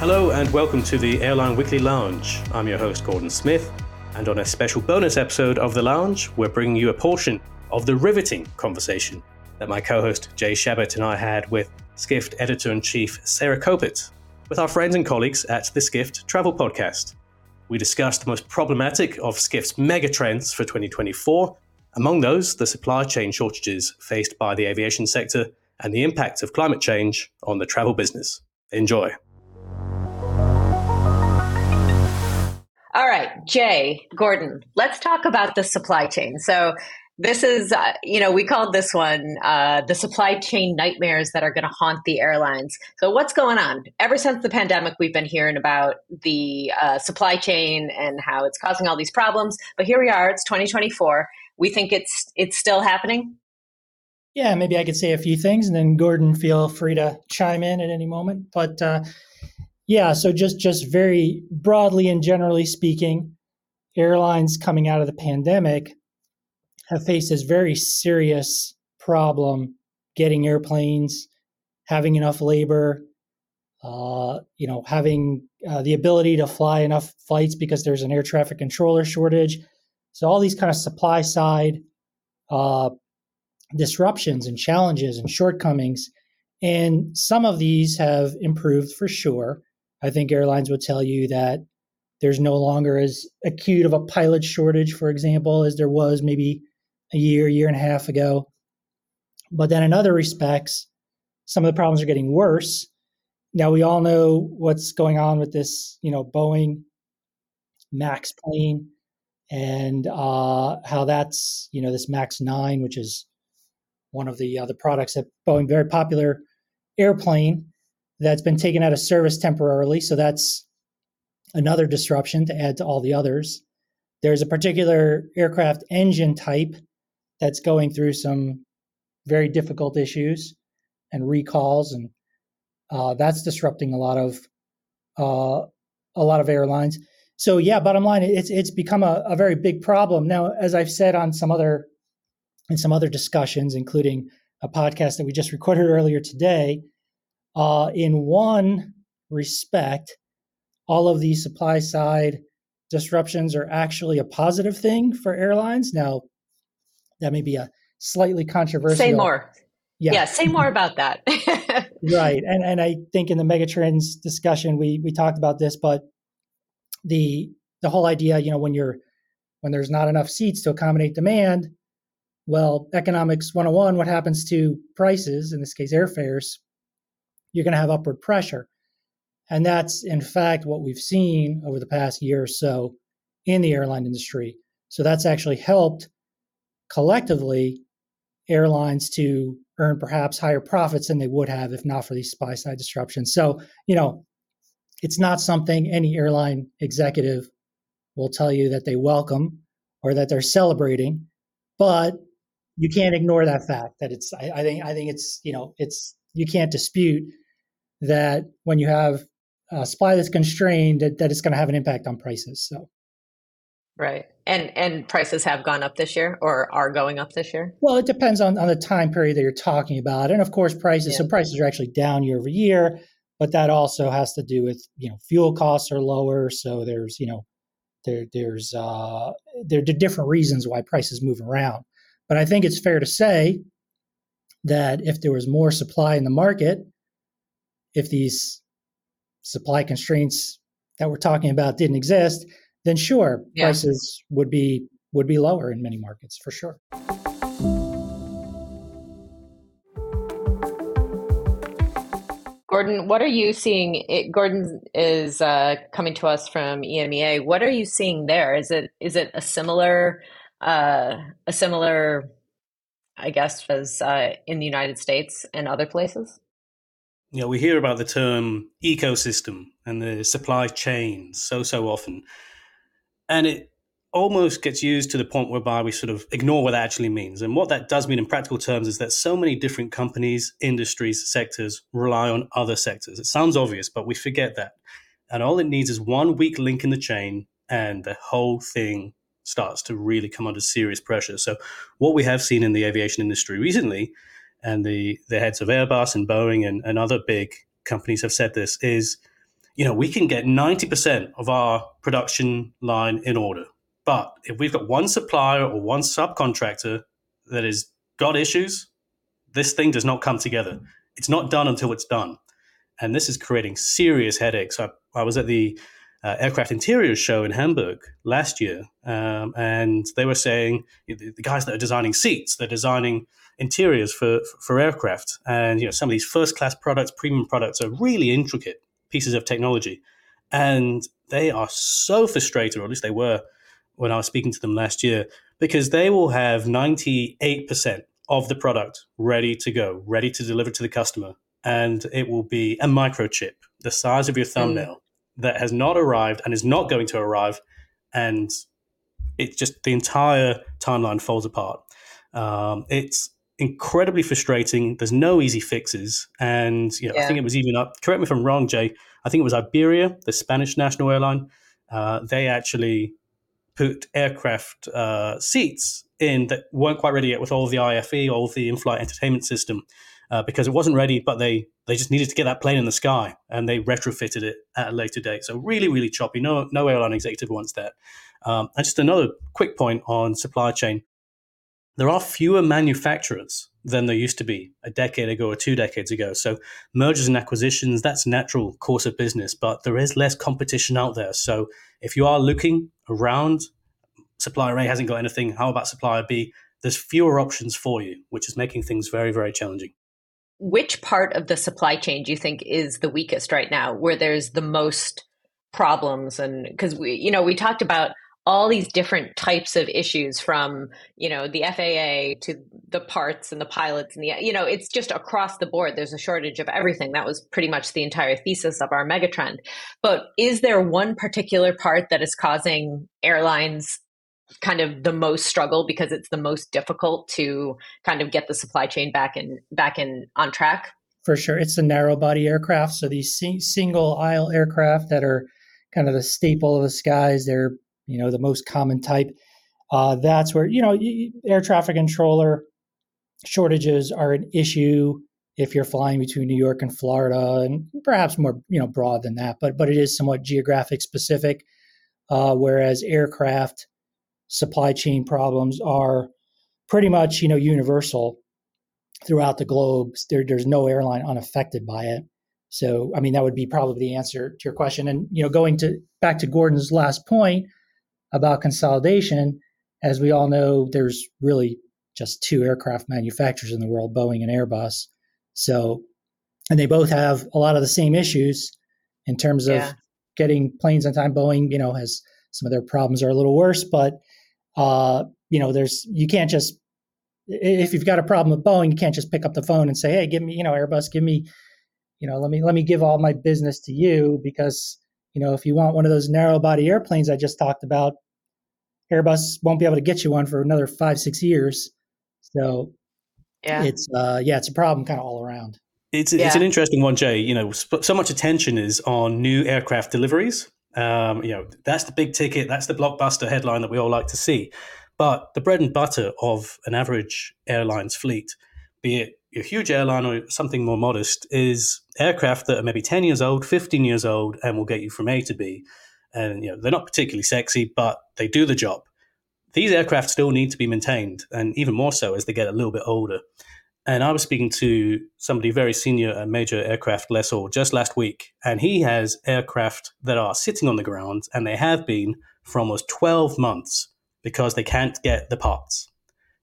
Hello and welcome to the Airline Weekly Lounge. I'm your host, Gordon Smith, and on a special bonus episode of The Lounge, we're bringing you a portion of the riveting conversation that my co host Jay Shabat and I had with Skift editor in chief Sarah Kopit, with our friends and colleagues at the Skift Travel Podcast. We discussed the most problematic of Skift's mega trends for 2024, among those, the supply chain shortages faced by the aviation sector and the impact of climate change on the travel business. Enjoy. All right, Jay, Gordon, let's talk about the supply chain. So, this is, uh, you know, we called this one uh, the supply chain nightmares that are going to haunt the airlines. So, what's going on? Ever since the pandemic, we've been hearing about the uh, supply chain and how it's causing all these problems. But here we are, it's 2024. We think it's it's still happening. Yeah, maybe I could say a few things, and then Gordon, feel free to chime in at any moment. But uh, yeah, so just just very broadly and generally speaking, airlines coming out of the pandemic have faced this very serious problem getting airplanes, having enough labor, uh, you know, having uh, the ability to fly enough flights because there's an air traffic controller shortage. So all these kind of supply side uh, disruptions and challenges and shortcomings, and some of these have improved for sure. I think airlines would tell you that there's no longer as acute of a pilot shortage, for example, as there was maybe a year, year and a half ago. But then in other respects, some of the problems are getting worse. Now we all know what's going on with this, you know, Boeing Max plane and uh, how that's, you know, this Max 9, which is one of the other products that Boeing, very popular airplane that's been taken out of service temporarily. So that's another disruption to add to all the others. There's a particular aircraft engine type that's going through some very difficult issues and recalls, and uh, that's disrupting a lot of uh, a lot of airlines. So yeah, bottom line, it's it's become a, a very big problem now. As I've said on some other in some other discussions, including a podcast that we just recorded earlier today, uh, in one respect, all of these supply side disruptions are actually a positive thing for airlines. Now, that may be a slightly controversial. Say more. Yeah, yeah say more about that. right, and and I think in the megatrends discussion we we talked about this, but the the whole idea, you know, when you're when there's not enough seats to accommodate demand, well, economics 101, what happens to prices, in this case airfares, you're going to have upward pressure. And that's, in fact, what we've seen over the past year or so in the airline industry. So that's actually helped collectively airlines to earn perhaps higher profits than they would have if not for these supply side disruptions. So, you know, it's not something any airline executive will tell you that they welcome or that they're celebrating, but you can't ignore that fact that it's I, I think I think it's you know it's you can't dispute that when you have a supply that's constrained, that, that it's going to have an impact on prices. So, right, and and prices have gone up this year, or are going up this year. Well, it depends on on the time period that you're talking about, and of course, prices. Yeah. So prices are actually down year over year, but that also has to do with you know fuel costs are lower, so there's you know there there's uh, there are different reasons why prices move around. But I think it's fair to say that if there was more supply in the market, if these supply constraints that we're talking about didn't exist, then sure, yeah. prices would be would be lower in many markets for sure. Gordon, what are you seeing? It, Gordon is uh, coming to us from EMEA. What are you seeing there? Is it is it a similar uh, a similar, I guess, as uh, in the United States and other places? Yeah, we hear about the term ecosystem and the supply chain so, so often. And it almost gets used to the point whereby we sort of ignore what that actually means. And what that does mean in practical terms is that so many different companies, industries, sectors rely on other sectors. It sounds obvious, but we forget that. And all it needs is one weak link in the chain, and the whole thing starts to really come under serious pressure. So, what we have seen in the aviation industry recently and the, the heads of Airbus and Boeing and, and other big companies have said this, is you know, we can get 90% of our production line in order. But if we've got one supplier or one subcontractor that has got issues, this thing does not come together. It's not done until it's done. And this is creating serious headaches. I, I was at the uh, aircraft interiors show in Hamburg last year, um, and they were saying the, guys that are designing seats, they're designing interiors for, for aircraft, and you know some of these first class products, premium products, are really intricate pieces of technology, and they are so frustrated, or at least they were when I was speaking to them last year, because they will have ninety eight percent of the product ready to go, ready to deliver to the customer, and it will be a microchip the size of your mm. thumbnail. Mm that has not arrived and is not going to arrive, and it just the entire timeline falls apart. Um, it's incredibly frustrating. There's no easy fixes, and you know, yeah. I think it was even up. Correct me if I'm wrong, Jay. I think it was Iberia, the Spanish national airline. Uh, they actually put aircraft uh, seats in that weren't quite ready yet with all the IFE, all the in-flight entertainment system, uh, because it wasn't ready, but they they just needed to get that plane in the sky, and they retrofitted it at a later date. So really, really choppy. No no airline executive wants that. Um, and just another quick point on supply chain: there are fewer manufacturers than there used to be a decade ago or two decades ago. So mergers and acquisitions, that's natural course of business, but there is less competition out there. So if you are looking around, supplier A hasn't got anything, how about supplier B? There's fewer options for you, which is making things very, very challenging which part of the supply chain do you think is the weakest right now where there's the most problems? And because we you know we talked about all these different types of issues from you know the FAA to the parts and the pilots and the you know it's just across the board. There's a shortage of everything. That was pretty much the entire thesis of our megatrend. But is there one particular part that is causing airlines kind of the most struggle because it's the most difficult to kind of get the supply chain back in back in on track? For sure. It's the narrow body aircraft. So these single aisle aircraft that are kind of the staple of the skies they're you know the most common type. Uh, that's where you know air traffic controller shortages are an issue if you're flying between New York and Florida, and perhaps more you know broad than that, but but it is somewhat geographic specific. Uh, whereas aircraft supply chain problems are pretty much you know universal throughout the globe. There, there's no airline unaffected by it. So, I mean, that would be probably the answer to your question. And you know, going to back to Gordon's last point about consolidation, as we all know, there's really just two aircraft manufacturers in the world, Boeing and Airbus. So, and they both have a lot of the same issues in terms of yeah. getting planes on time. Boeing, you know, has some of their problems are a little worse, but uh, you know, there's you can't just if you've got a problem with Boeing, you can't just pick up the phone and say, "Hey, give me, you know, Airbus, give me, you know, let me let me give all my business to you because, you know, if you want one of those narrow body airplanes I just talked about, Airbus won't be able to get you one for another 5-6 years." So, yeah. It's uh yeah, it's a problem kind of all around. It's yeah. it's an interesting one, Jay. You know, so much attention is on new aircraft deliveries, um, you know, that's the big ticket, that's the blockbuster headline that we all like to see. But the bread and butter of an average airline's fleet, be it a huge airline or something more modest, is aircraft that are maybe 10 years old, 15 years old, and will get you from A to B. And you know, they're not particularly sexy, but they do the job. These aircraft still need to be maintained, and even more so as they get a little bit older. And I was speaking to somebody very senior, a major aircraft lessor, just last week, and he has aircraft that are sitting on the ground, and they have been for almost 12 months because they can't get the parts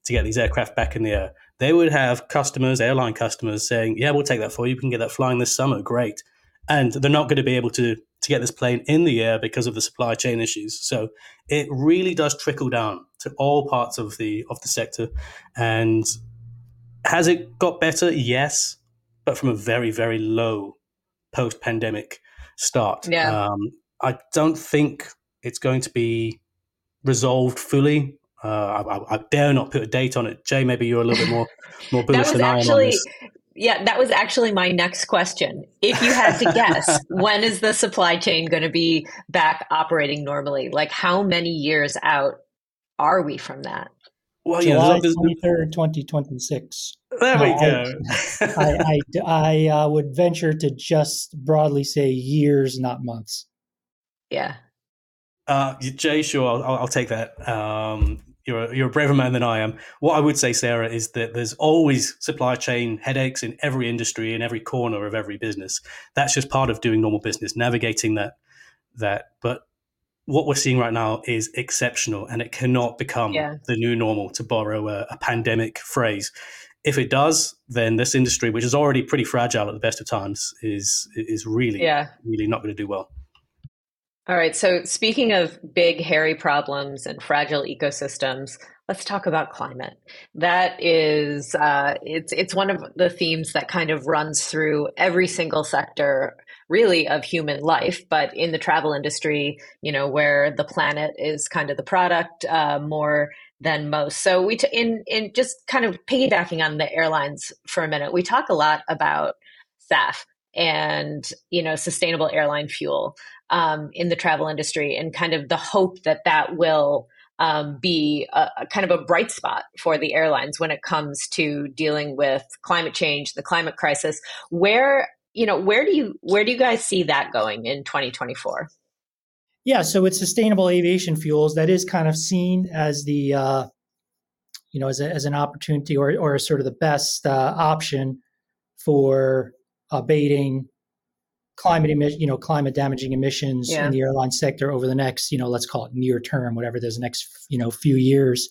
to get these aircraft back in the air. They would have customers, airline customers, saying, "Yeah, we'll take that for you. We can get that flying this summer. Great." And they're not going to be able to to get this plane in the air because of the supply chain issues. So it really does trickle down to all parts of the of the sector, and has it got better? Yes, but from a very, very low post pandemic start. Yeah. Um, I don't think it's going to be resolved fully. Uh, I, I, dare not put a date on it. Jay, maybe you're a little bit more more bullish than actually, I am on this. Yeah, that was actually my next question. If you had to guess, when is the supply chain going to be back operating normally? Like, how many years out are we from that? Well, July twenty third, twenty twenty six. There we go. I, I, I uh, would venture to just broadly say years, not months. Yeah. Uh, Jay, sure, I'll, I'll take that. Um, you're a, you're a braver man than I am. What I would say, Sarah, is that there's always supply chain headaches in every industry, in every corner of every business. That's just part of doing normal business, navigating that. That, but what we're seeing right now is exceptional and it cannot become yeah. the new normal to borrow a, a, pandemic phrase if it does then this industry which is already pretty fragile at the best of times is is really yeah. really not going to do well all right so speaking of big hairy problems and fragile ecosystems let's talk about climate that is uh, it's it's one of the themes that kind of runs through every single sector really of human life, but in the travel industry, you know, where the planet is kind of the product uh, more than most. So we t- in in just kind of piggybacking on the airlines for a minute, we talk a lot about SAF and you know sustainable airline fuel um, in the travel industry, and kind of the hope that that will um, be a, a, kind of a bright spot for the airlines when it comes to dealing with climate change, the climate crisis. Where you know, where do you where do you guys see that going in 2024? Yeah, so with sustainable aviation fuels, that is kind of seen as the uh, you know as, a, as an opportunity or or sort of the best uh, option for abating climate emission, you know, climate damaging emissions yeah. in the airline sector over the next, you know, let's call it near term, whatever there's next, you know, few years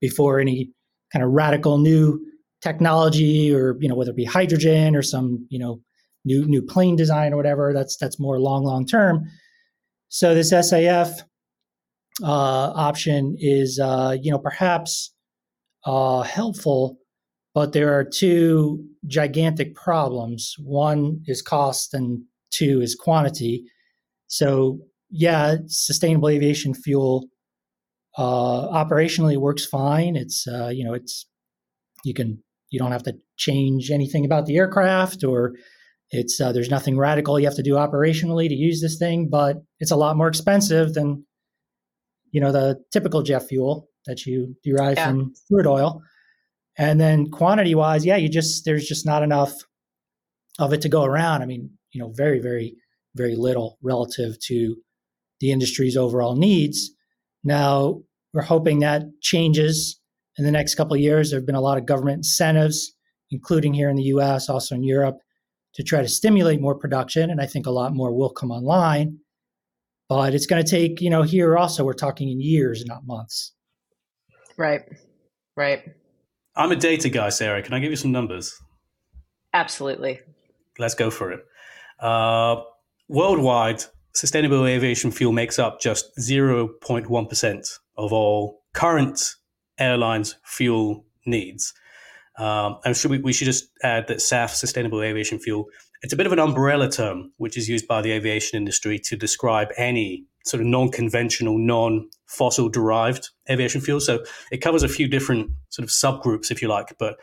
before any kind of radical new technology or, you know, whether it be hydrogen or some, you know, new new plane design or whatever. That's that's more long long term. So this SAF uh, option is uh, you know perhaps uh, helpful, but there are two gigantic problems. One is cost, and two is quantity. So yeah, sustainable aviation fuel uh, operationally works fine. It's uh, you know it's you can you don't have to change anything about the aircraft or it's uh, there's nothing radical you have to do operationally to use this thing, but it's a lot more expensive than you know the typical jet fuel that you derive yeah. from crude oil. And then quantity wise, yeah, you just there's just not enough of it to go around. I mean, you know, very very very little relative to the industry's overall needs. Now we're hoping that changes in the next couple of years. There have been a lot of government incentives, including here in the U.S., also in Europe, to try to stimulate more production. And I think a lot more will come online. But it's going to take, you know, here also, we're talking in years, not months. Right. Right. I'm a data guy, Sarah. Can I give you some numbers? Absolutely. Let's go for it. Uh, worldwide, sustainable aviation fuel makes up just 0.1% of all current airlines' fuel needs. Um, and should we, we should just add that SAF, sustainable aviation fuel, it's a bit of an umbrella term which is used by the aviation industry to describe any sort of non-conventional, non-fossil derived aviation fuel. So it covers a few different sort of subgroups, if you like, but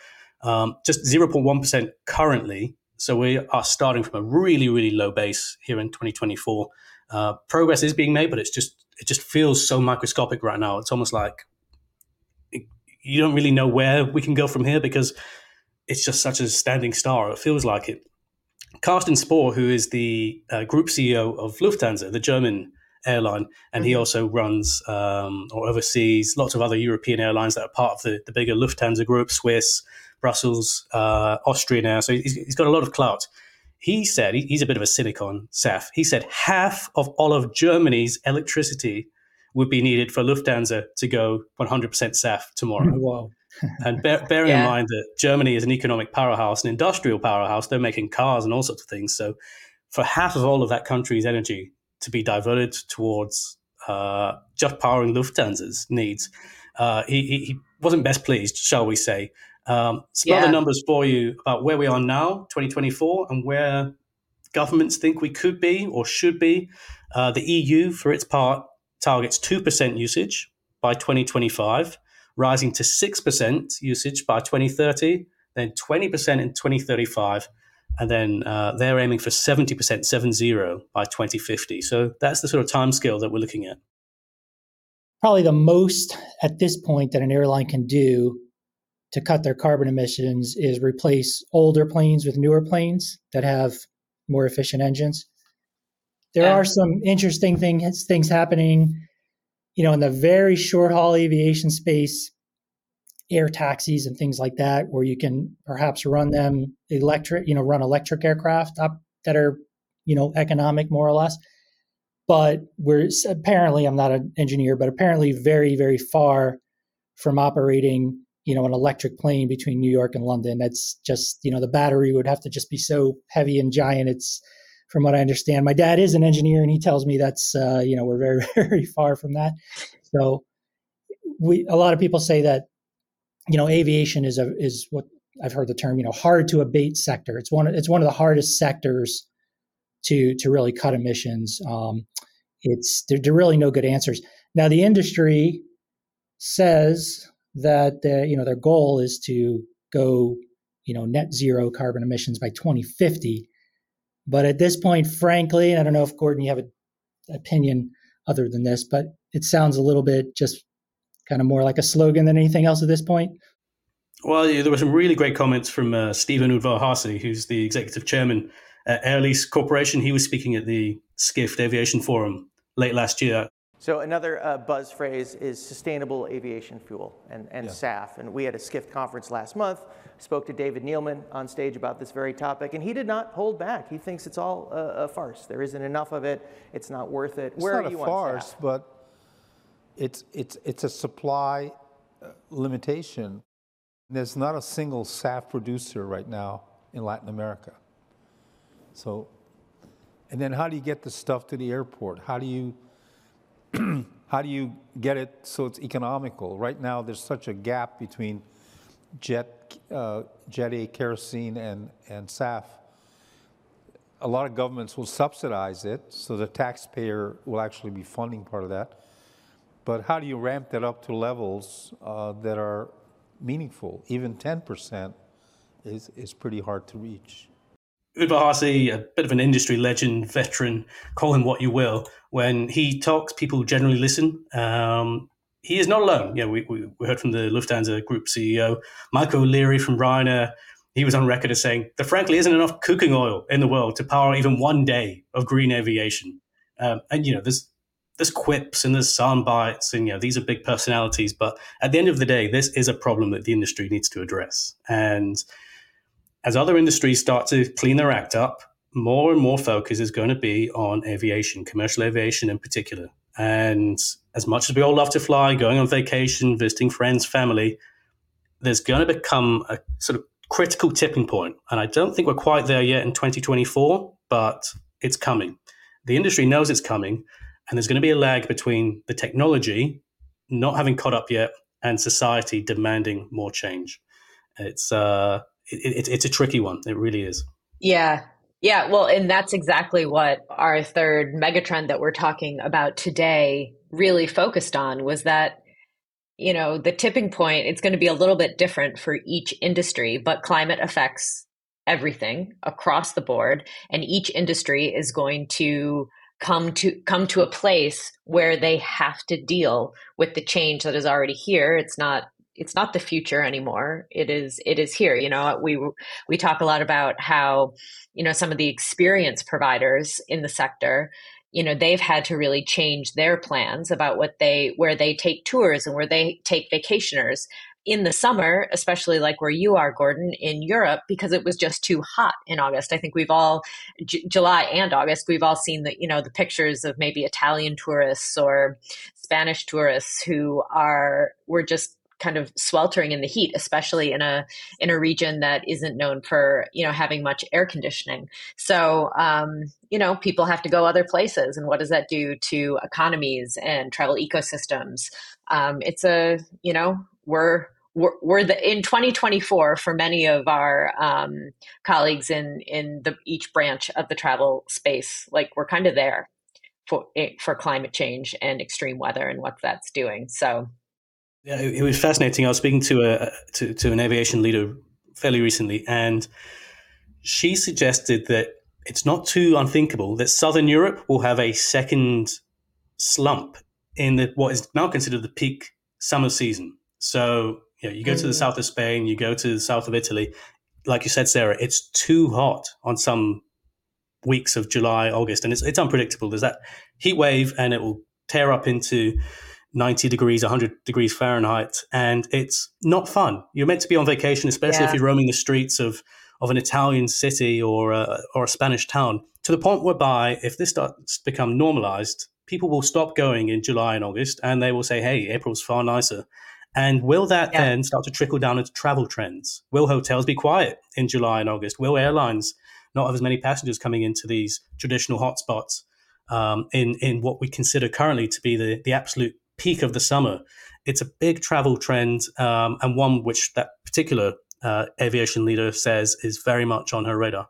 um, just 0.1% currently. So we are starting from a really, really low base here in 2024. Uh, progress is being made, but it's just it just feels so microscopic right now. It's almost like you don't really know where we can go from here because it's just such a standing star. It feels like it. Carsten Spohr, who is the uh, group CEO of Lufthansa, the German airline, and mm-hmm. he also runs um, or oversees lots of other European airlines that are part of the, the bigger Lufthansa group, Swiss, Brussels, uh, Austria now. So he's, he's got a lot of clout. He said, he's a bit of a cynic on SAF. He said half of all of Germany's electricity would be needed for Lufthansa to go 100% SAF tomorrow. Wow. and bear, bearing yeah. in mind that Germany is an economic powerhouse, an industrial powerhouse, they're making cars and all sorts of things. So, for half of all of that country's energy to be diverted towards uh, just powering Lufthansa's needs, uh, he, he, wasn't best pleased, shall we say. Um, some yeah. other numbers for you about where we are now, 2024, and where governments think we could be or should be. Uh, the EU, for its part, targets 2% usage by 2025, rising to 6% usage by 2030, then 20% in 2035, and then uh, they're aiming for 70%, 70 by 2050. So that's the sort of timescale that we're looking at. probably the most at this point that an airline can do to cut their carbon emissions is replace older planes with newer planes that have more efficient engines. There yeah. are some interesting things things happening, you know, in the very short haul aviation space, air taxis and things like that, where you can perhaps run them electric, you know, run electric aircraft up that are, you know, economic more or less. But we're apparently, I'm not an engineer, but apparently very, very far from operating you know an electric plane between New York and London. That's just you know the battery would have to just be so heavy and giant. It's from what I understand. My dad is an engineer, and he tells me that's uh, you know we're very very far from that. So we a lot of people say that you know aviation is a is what I've heard the term you know hard to abate sector. It's one it's one of the hardest sectors to to really cut emissions. Um, it's there, there are really no good answers. Now the industry says that the, you know their goal is to go you know net zero carbon emissions by 2050 but at this point frankly i don't know if gordon you have an opinion other than this but it sounds a little bit just kind of more like a slogan than anything else at this point well yeah, there were some really great comments from uh, Steven Udvar-Hazy, who's the executive chairman at Air Lease Corporation. He was speaking at the Skift Aviation Forum late last year. So another uh, buzz phrase is sustainable aviation fuel and, and yeah. SAF. And we had a Skift conference last month, spoke to David Neeleman on stage about this very topic, and he did not hold back. He thinks it's all a, a farce. There isn't enough of it. It's not worth it. It's Where not a farce, but it's, it's, it's a supply uh, limitation. There's not a single SAF producer right now in Latin America. So, and then how do you get the stuff to the airport? How do you how do you get it so it's economical? Right now, there's such a gap between jet, uh, jet A kerosene and, and SAF. A lot of governments will subsidize it, so the taxpayer will actually be funding part of that. But how do you ramp that up to levels uh, that are meaningful? Even 10% is, is pretty hard to reach. Udvar-Hazy, a bit of an industry legend, veteran, call him what you will. When he talks, people generally listen. Um, he is not alone. Yeah, we, we, we, heard from the Lufthansa Group CEO, Michael O'Leary from Ryanair. He was on record as saying there frankly isn't enough cooking oil in the world to power even one day of green aviation. Um, and, you know, there's there's quips and there's sound bites and you know these are big personalities but at the end of the day this is a problem that the industry needs to address and as other industries start to clean their act up, more and more focus is going to be on aviation, commercial aviation in particular. And as much as we all love to fly, going on vacation, visiting friends, family, there's going to become a sort of critical tipping point. And I don't think we're quite there yet in 2024, but it's coming. The industry knows it's coming, and there's going to be a lag between the technology not having caught up yet and society demanding more change. It's uh, it, it, it's a tricky one. It really is. Yeah. Yeah. Well, and that's exactly what our third megatrend that we're talking about today really focused on was that, you know, the tipping point, it's going to be a little bit different for each industry, but climate affects everything across the board. And each industry is going to come to come to a place where they have to deal with the change that is already here it's not it's not the future anymore it is it is here you know we we talk a lot about how you know some of the experience providers in the sector you know they've had to really change their plans about what they where they take tours and where they take vacationers in the summer especially like where you are gordon in europe because it was just too hot in august. I think we've all J- july and august we've all seen the you know the pictures of maybe italian tourists or spanish tourists who are were just kind of sweltering in the heat, especially in a in a region that isn't known for you know having much air conditioning. So um, you know people have to go other places, and what does that do to economies and travel ecosystems? Um, it's a you know we're we're, we're the in 2024 for many of our um, colleagues in in the each branch of the travel space like we're kind of there for for climate change and extreme weather and what that's doing so yeah, it was fascinating. I was speaking to a to, to an aviation leader fairly recently, and she suggested that it's not too unthinkable that Southern Europe will have a second slump in the, what is now considered the peak summer season. So you, know, you go mm. to the mm. south of Spain, you go to the south of Italy. Like you said, Sarah, it's too hot on some weeks of July, August, and it's it's unpredictable. There's that heat wave, and it will tear up into 90 degrees, 100 degrees Fahrenheit, and it's not fun. You're meant to be on vacation, especially yeah. if you're roaming the streets of of an Italian city or a, or a Spanish town, to the point whereby if this starts to become normalized, people will stop going in July and August, and they will say, "Hey, April's far nicer." And will that yeah. then start to trickle down into travel trends? Will hotels be quiet in July and August? Will airlines not have as many passengers coming into these traditional hotspots um, in in what we consider currently to be the the absolute peak of the summer? It's a big travel trend um, and one which that particular uh, aviation leader says is very much on her radar.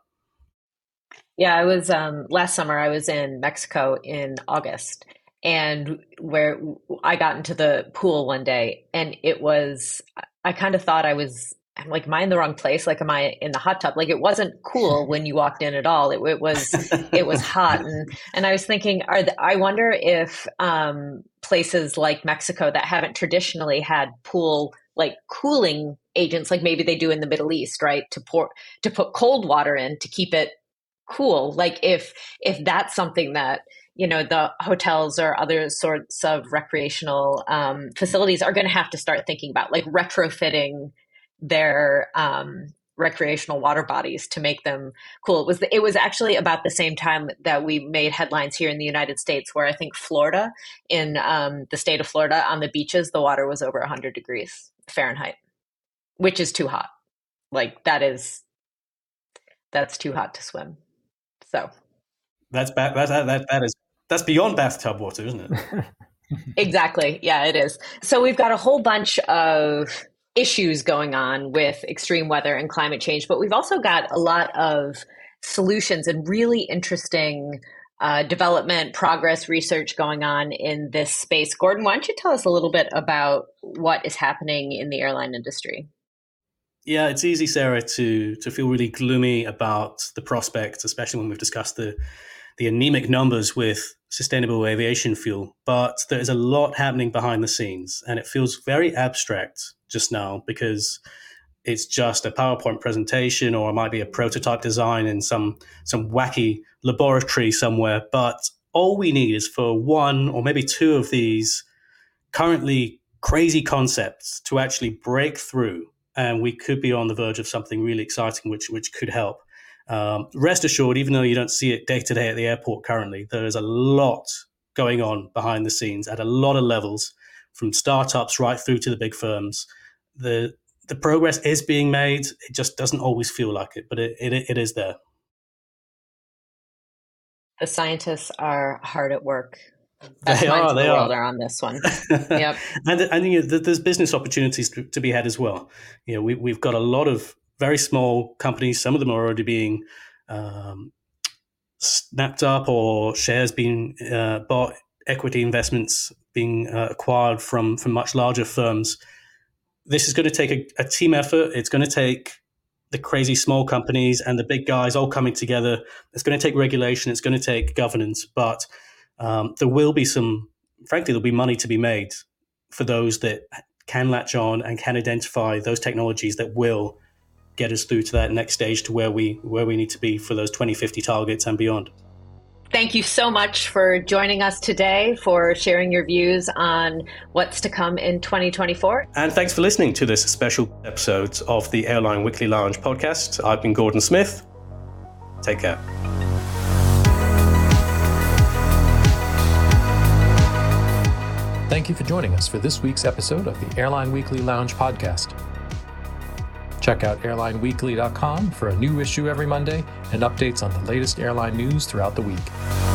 Yeah, I was um, last summer. I was in Mexico in August, and where I got into the pool one day, and it was I kind of thought I was I'm like, am I in the wrong place? Like, am I in the hot tub? Like, it wasn't cool when you walked in at all. It, it was, it was hot, and and I was thinking, are the, I wonder if um, places like Mexico that haven't traditionally had pool like cooling agents, like maybe they do in the Middle East, right, to pour to put cold water in to keep it cool. Like, if if that's something that you know the hotels or other sorts of recreational um, facilities are going to have to start thinking about, like retrofitting their um, recreational water bodies to make them cool. It was the, it was actually about the same time that we made headlines here in the United States, where I think Florida, in um, the state of Florida, on the beaches, the water was over 100 degrees Fahrenheit, which is too hot. Like that is that's too hot to swim. So that's bad. That, that, that is that's beyond bathtub water, isn't it? exactly. Yeah, it is. So we've got a whole bunch of issues going on with extreme weather and climate change, but we've also got a lot of solutions and really interesting uh, development, progress, research going on in this space. Gordon, why don't you tell us a little bit about what is happening in the airline industry? Yeah, it's easy, Sarah, to to feel really gloomy about the prospects, especially when we've discussed the the anemic numbers with sustainable aviation fuel. But there is a lot happening behind the scenes, and it feels very abstract just now because it's just a PowerPoint presentation or it might be a prototype design in some some wacky laboratory somewhere. But all we need is for one or maybe two of these currently crazy concepts to actually break through, and we could be on the verge of something really exciting, which which could help. Um, rest assured, even though you don't see it day to day at the airport currently, there is a lot going on behind the scenes at a lot of levels, from startups right through to the big firms the the progress is being made. It just doesn't always feel like it, but it, it, it is there. The scientists are hard at work. They are. They the are. are on this one. yep. and and you know, there's business opportunities to, to, be had as well. You know, we we've got a lot of very small companies. Some of them are already being um, snapped up, or shares being uh, bought, equity investments being uh, acquired from from much larger firms this is going to take a, a team effort. It's going to take the crazy small companies and the big guys all coming together. It's going to take regulation. It's going to take governance, but um, there will be some. Frankly, there'll be money to be made for those that can latch on and can identify those technologies that will get us through to that next stage to where we where we need to be for those 2050 targets and beyond. Thank you so much for joining us today, for sharing your views on what's to come in 2024. And thanks for listening to this special episode of the Airline Weekly Lounge podcast. I've been Gordon Smith. Take care. Thank you for joining us for this week's episode of the Airline Weekly Lounge podcast. Check out airlineweekly.com for a new issue every Monday and updates on the latest airline news throughout the week.